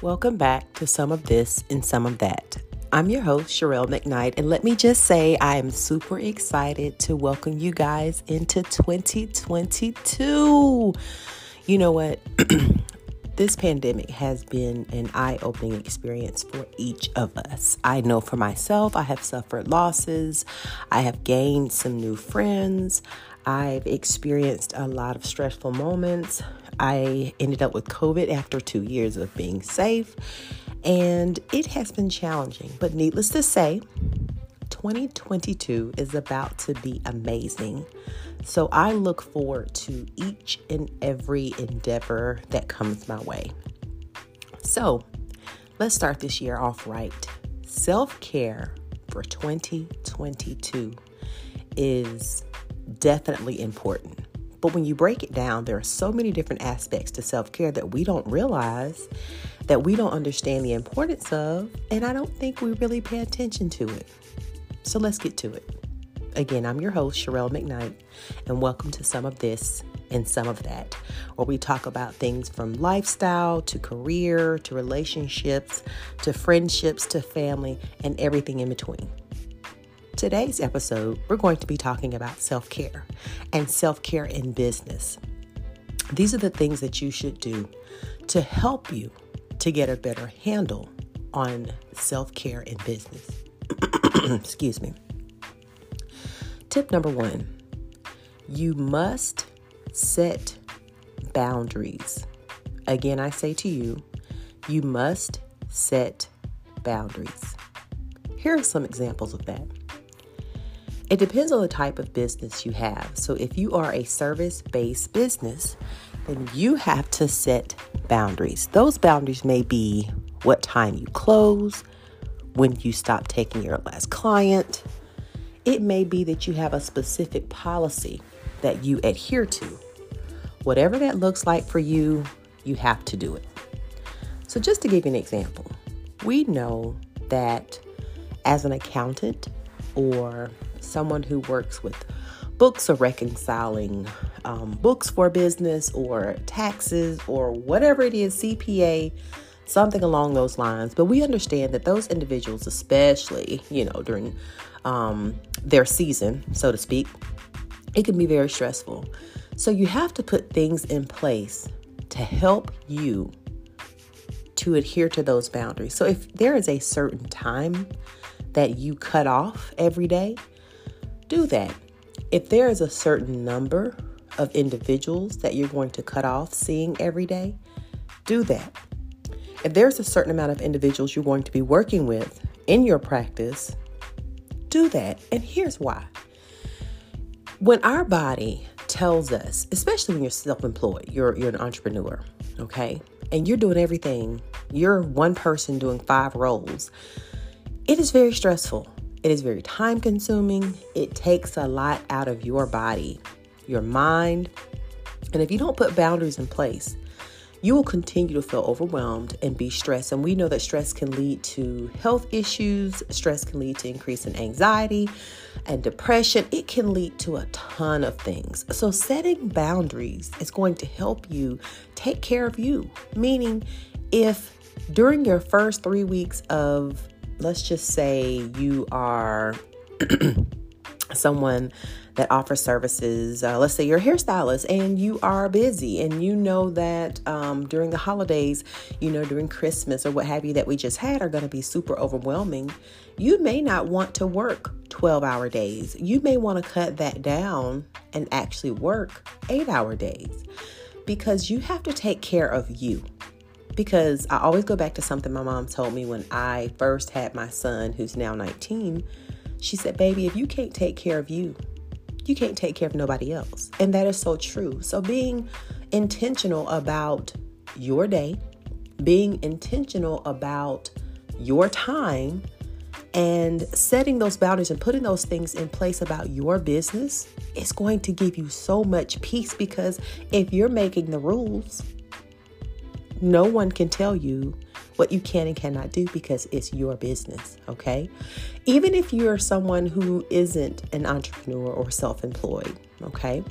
Welcome back to some of this and some of that. I'm your host, Sherelle McKnight, and let me just say I am super excited to welcome you guys into 2022. You know what? this pandemic has been an eye opening experience for each of us. I know for myself, I have suffered losses, I have gained some new friends, I've experienced a lot of stressful moments. I ended up with COVID after two years of being safe, and it has been challenging. But needless to say, 2022 is about to be amazing. So I look forward to each and every endeavor that comes my way. So let's start this year off right. Self care for 2022 is definitely important. But when you break it down, there are so many different aspects to self care that we don't realize, that we don't understand the importance of, and I don't think we really pay attention to it. So let's get to it. Again, I'm your host, Sherelle McKnight, and welcome to some of this and some of that, where we talk about things from lifestyle to career to relationships to friendships to family and everything in between. Today's episode, we're going to be talking about self care and self care in business. These are the things that you should do to help you to get a better handle on self care in business. Excuse me. Tip number one you must set boundaries. Again, I say to you, you must set boundaries. Here are some examples of that. It depends on the type of business you have. So, if you are a service based business, then you have to set boundaries. Those boundaries may be what time you close, when you stop taking your last client. It may be that you have a specific policy that you adhere to. Whatever that looks like for you, you have to do it. So, just to give you an example, we know that as an accountant or someone who works with books or reconciling um, books for business or taxes or whatever it is, CPA, something along those lines. But we understand that those individuals, especially, you know, during um, their season, so to speak, it can be very stressful. So you have to put things in place to help you to adhere to those boundaries. So if there is a certain time that you cut off every day, do that. If there is a certain number of individuals that you're going to cut off seeing every day, do that. If there's a certain amount of individuals you're going to be working with in your practice, do that. And here's why. When our body tells us, especially when you're self-employed, you're you're an entrepreneur, okay? And you're doing everything. You're one person doing five roles. It is very stressful. It is very time consuming. It takes a lot out of your body, your mind. And if you don't put boundaries in place, you will continue to feel overwhelmed and be stressed. And we know that stress can lead to health issues, stress can lead to increase in anxiety and depression. It can lead to a ton of things. So, setting boundaries is going to help you take care of you. Meaning, if during your first three weeks of let's just say you are someone that offer services. Uh, let's say you're a hairstylist and you are busy, and you know that um, during the holidays, you know, during Christmas or what have you that we just had are going to be super overwhelming. You may not want to work 12 hour days. You may want to cut that down and actually work eight hour days because you have to take care of you because I always go back to something my mom told me when I first had my son, who's now 19. She said, Baby, if you can't take care of you, you can't take care of nobody else. And that is so true. So, being intentional about your day, being intentional about your time, and setting those boundaries and putting those things in place about your business is going to give you so much peace because if you're making the rules, no one can tell you what you can and cannot do because it's your business, okay? Even if you're someone who isn't an entrepreneur or self employed, okay?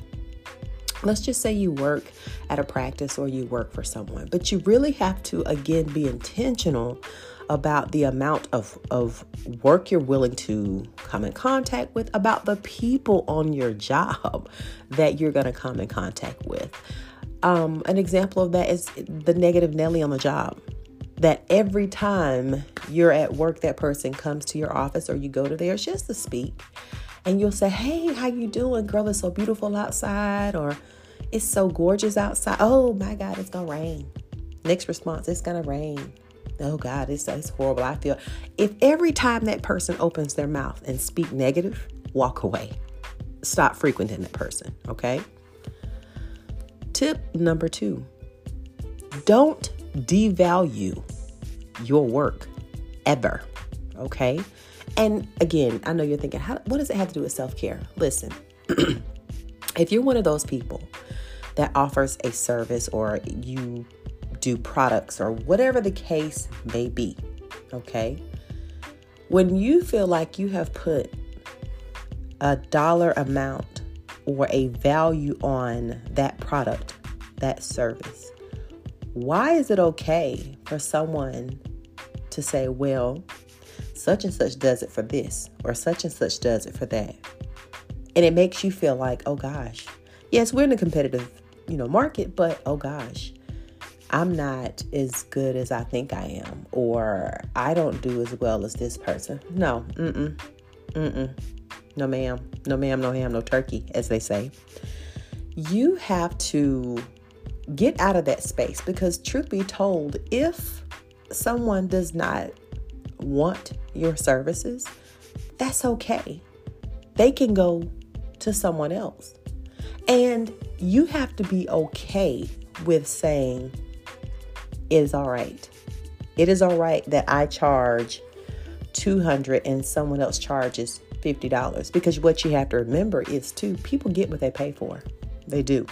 let's just say you work at a practice or you work for someone, but you really have to, again, be intentional about the amount of, of work you're willing to come in contact with, about the people on your job that you're going to come in contact with. Um, an example of that is the negative Nelly on the job. That every time you're at work, that person comes to your office or you go to theirs just to speak, and you'll say, "Hey, how you doing, girl? It's so beautiful outside," or "It's so gorgeous outside." Oh my God, it's gonna rain. Next response, it's gonna rain oh God, it's, it's horrible. I feel if every time that person opens their mouth and speak negative, walk away. Stop frequenting that person, okay? Tip number two don't devalue your work ever, okay? And again, I know you're thinking, how, what does it have to do with self care? Listen, if you're one of those people that offers a service or you do products or whatever the case may be. Okay? When you feel like you have put a dollar amount or a value on that product, that service, why is it okay for someone to say, well, such and such does it for this or such and such does it for that? And it makes you feel like, oh gosh, yes, we're in a competitive, you know, market, but oh gosh, I'm not as good as I think I am, or I don't do as well as this person. No, mm-mm, mm-mm. No, ma'am. No, ma'am, no ham, no turkey, as they say. You have to get out of that space because, truth be told, if someone does not want your services, that's okay. They can go to someone else. And you have to be okay with saying, it is all right. It is all right that I charge 200 and someone else charges $50 because what you have to remember is too people get what they pay for. They do.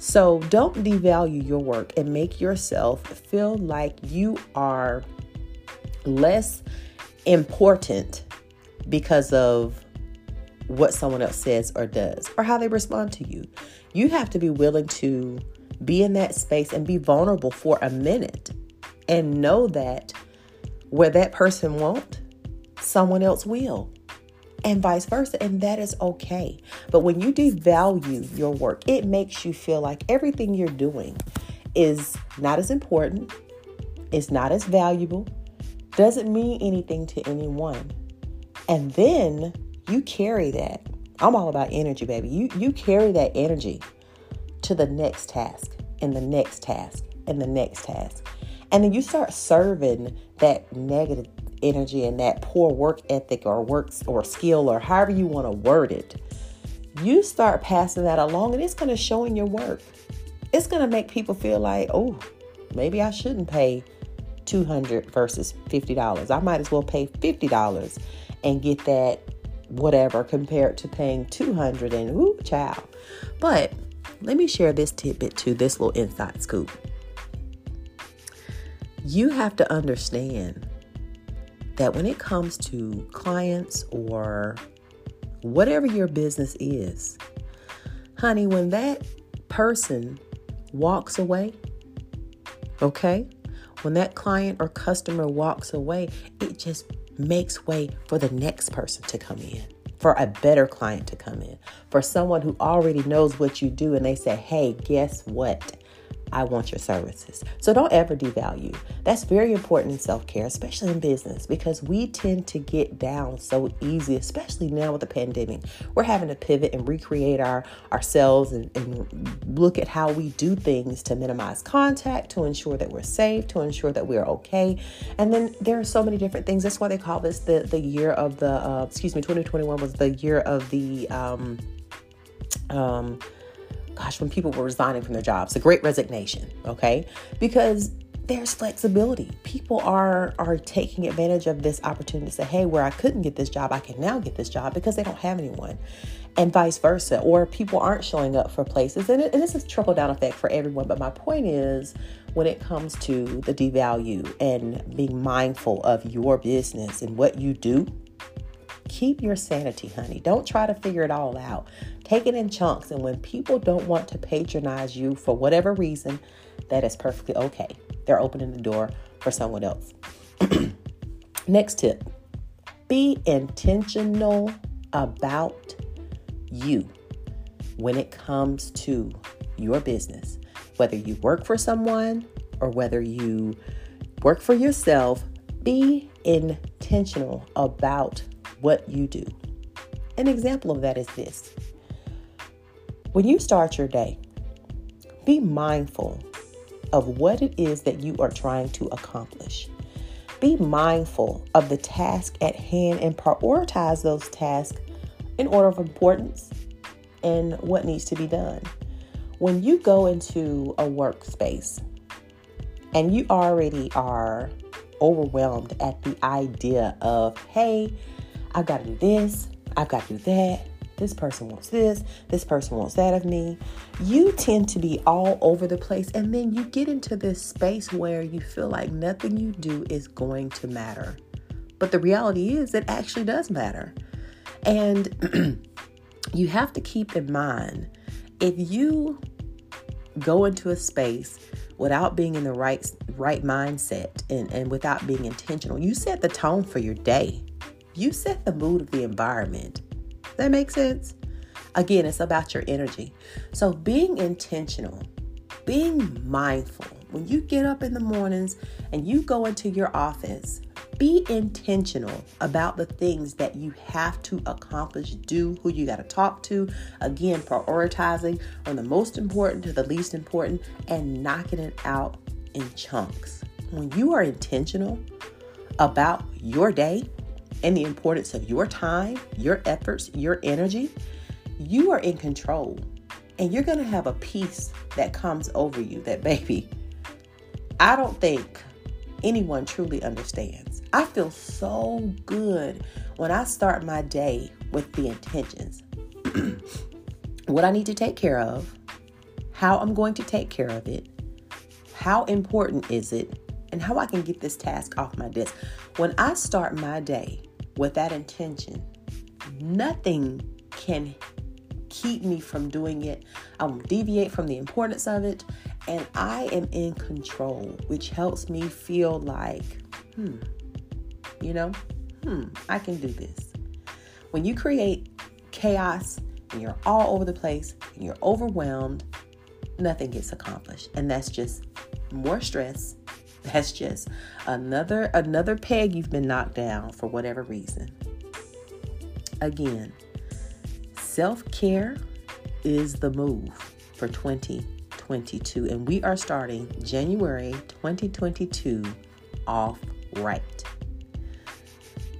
So don't devalue your work and make yourself feel like you are less important because of what someone else says or does or how they respond to you. You have to be willing to be in that space and be vulnerable for a minute and know that where that person won't, someone else will. And vice versa. And that is okay. But when you devalue your work, it makes you feel like everything you're doing is not as important, is not as valuable, doesn't mean anything to anyone. And then you carry that. I'm all about energy, baby. You you carry that energy to the next task and the next task and the next task. And then you start serving that negative energy and that poor work ethic or works or skill or however you want to word it. You start passing that along and it's going to show in your work. It's going to make people feel like, oh, maybe I shouldn't pay 200 versus $50. I might as well pay $50 and get that whatever compared to paying 200 and ooh, child. But let me share this tidbit to this little inside scoop. You have to understand that when it comes to clients or whatever your business is, honey, when that person walks away, okay, when that client or customer walks away, it just makes way for the next person to come in for a better client to come in, for someone who already knows what you do and they say, hey, guess what? I want your services. So don't ever devalue. That's very important in self care, especially in business, because we tend to get down so easy, especially now with the pandemic. We're having to pivot and recreate our ourselves and, and look at how we do things to minimize contact, to ensure that we're safe, to ensure that we're okay. And then there are so many different things. That's why they call this the the year of the uh, excuse me, 2021 was the year of the um um gosh, when people were resigning from their jobs, the great resignation, okay? Because there's flexibility. People are are taking advantage of this opportunity to say, hey, where I couldn't get this job, I can now get this job because they don't have anyone. And vice versa. Or people aren't showing up for places. And, it, and this is trickle down effect for everyone. But my point is when it comes to the devalue and being mindful of your business and what you do, Keep your sanity, honey. Don't try to figure it all out. Take it in chunks. And when people don't want to patronize you for whatever reason, that is perfectly okay. They're opening the door for someone else. Next tip be intentional about you when it comes to your business. Whether you work for someone or whether you work for yourself, be intentional about what you do. An example of that is this when you start your day, be mindful of what it is that you are trying to accomplish. Be mindful of the task at hand and prioritize those tasks in order of importance and what needs to be done. When you go into a workspace and you already are overwhelmed at the idea of, hey, I've got to do this, I've got to do that, this person wants this, this person wants that of me. You tend to be all over the place, and then you get into this space where you feel like nothing you do is going to matter. But the reality is, it actually does matter. And you have to keep in mind if you go into a space without being in the right right mindset and, and without being intentional, you set the tone for your day. You set the mood of the environment. That makes sense? Again, it's about your energy. So being intentional, being mindful, when you get up in the mornings and you go into your office, be intentional about the things that you have to accomplish, do, who you got to talk to. Again, prioritizing from the most important to the least important and knocking it out in chunks. When you are intentional about your day, and the importance of your time, your efforts, your energy, you are in control. And you're going to have a peace that comes over you that, baby, I don't think anyone truly understands. I feel so good when I start my day with the intentions. what I need to take care of, how I'm going to take care of it, how important is it, and how I can get this task off my desk. When I start my day with that intention, nothing can keep me from doing it. I won't deviate from the importance of it, and I am in control, which helps me feel like, hmm, you know, hmm, I can do this. When you create chaos and you're all over the place and you're overwhelmed, nothing gets accomplished. And that's just more stress that's just another another peg you've been knocked down for whatever reason. Again, self-care is the move for 2022 and we are starting January 2022 off right.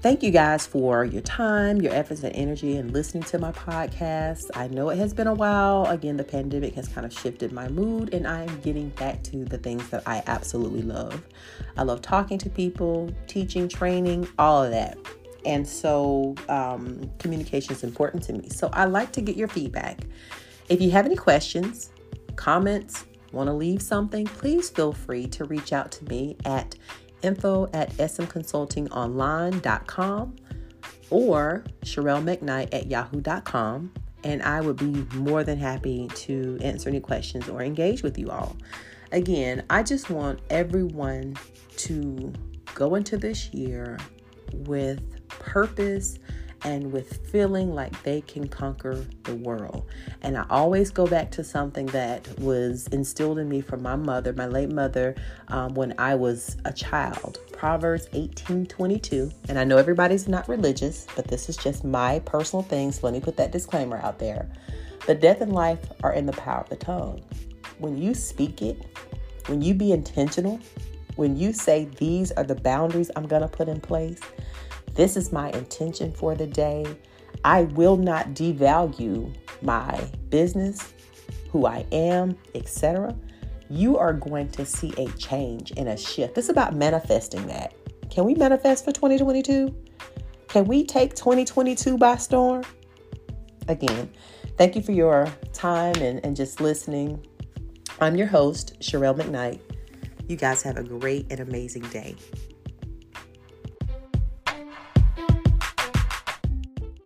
Thank you guys for your time, your efforts, and energy and listening to my podcast. I know it has been a while. Again, the pandemic has kind of shifted my mood, and I am getting back to the things that I absolutely love. I love talking to people, teaching, training, all of that. And so, um, communication is important to me. So, I like to get your feedback. If you have any questions, comments, want to leave something, please feel free to reach out to me at info at smconsultingonline.com or Sherelle McKnight at yahoo.com. And I would be more than happy to answer any questions or engage with you all. Again, I just want everyone to go into this year with purpose and with feeling like they can conquer the world. And I always go back to something that was instilled in me from my mother, my late mother, um, when I was a child. Proverbs 18 22. And I know everybody's not religious, but this is just my personal thing. So let me put that disclaimer out there. But death and life are in the power of the tongue. When you speak it, when you be intentional, when you say, These are the boundaries I'm going to put in place, this is my intention for the day. I will not devalue my business, who I am, etc. You are going to see a change and a shift. It's about manifesting that. Can we manifest for 2022? Can we take 2022 by storm? Again, thank you for your time and, and just listening. I'm your host, Sherelle McKnight. You guys have a great and amazing day.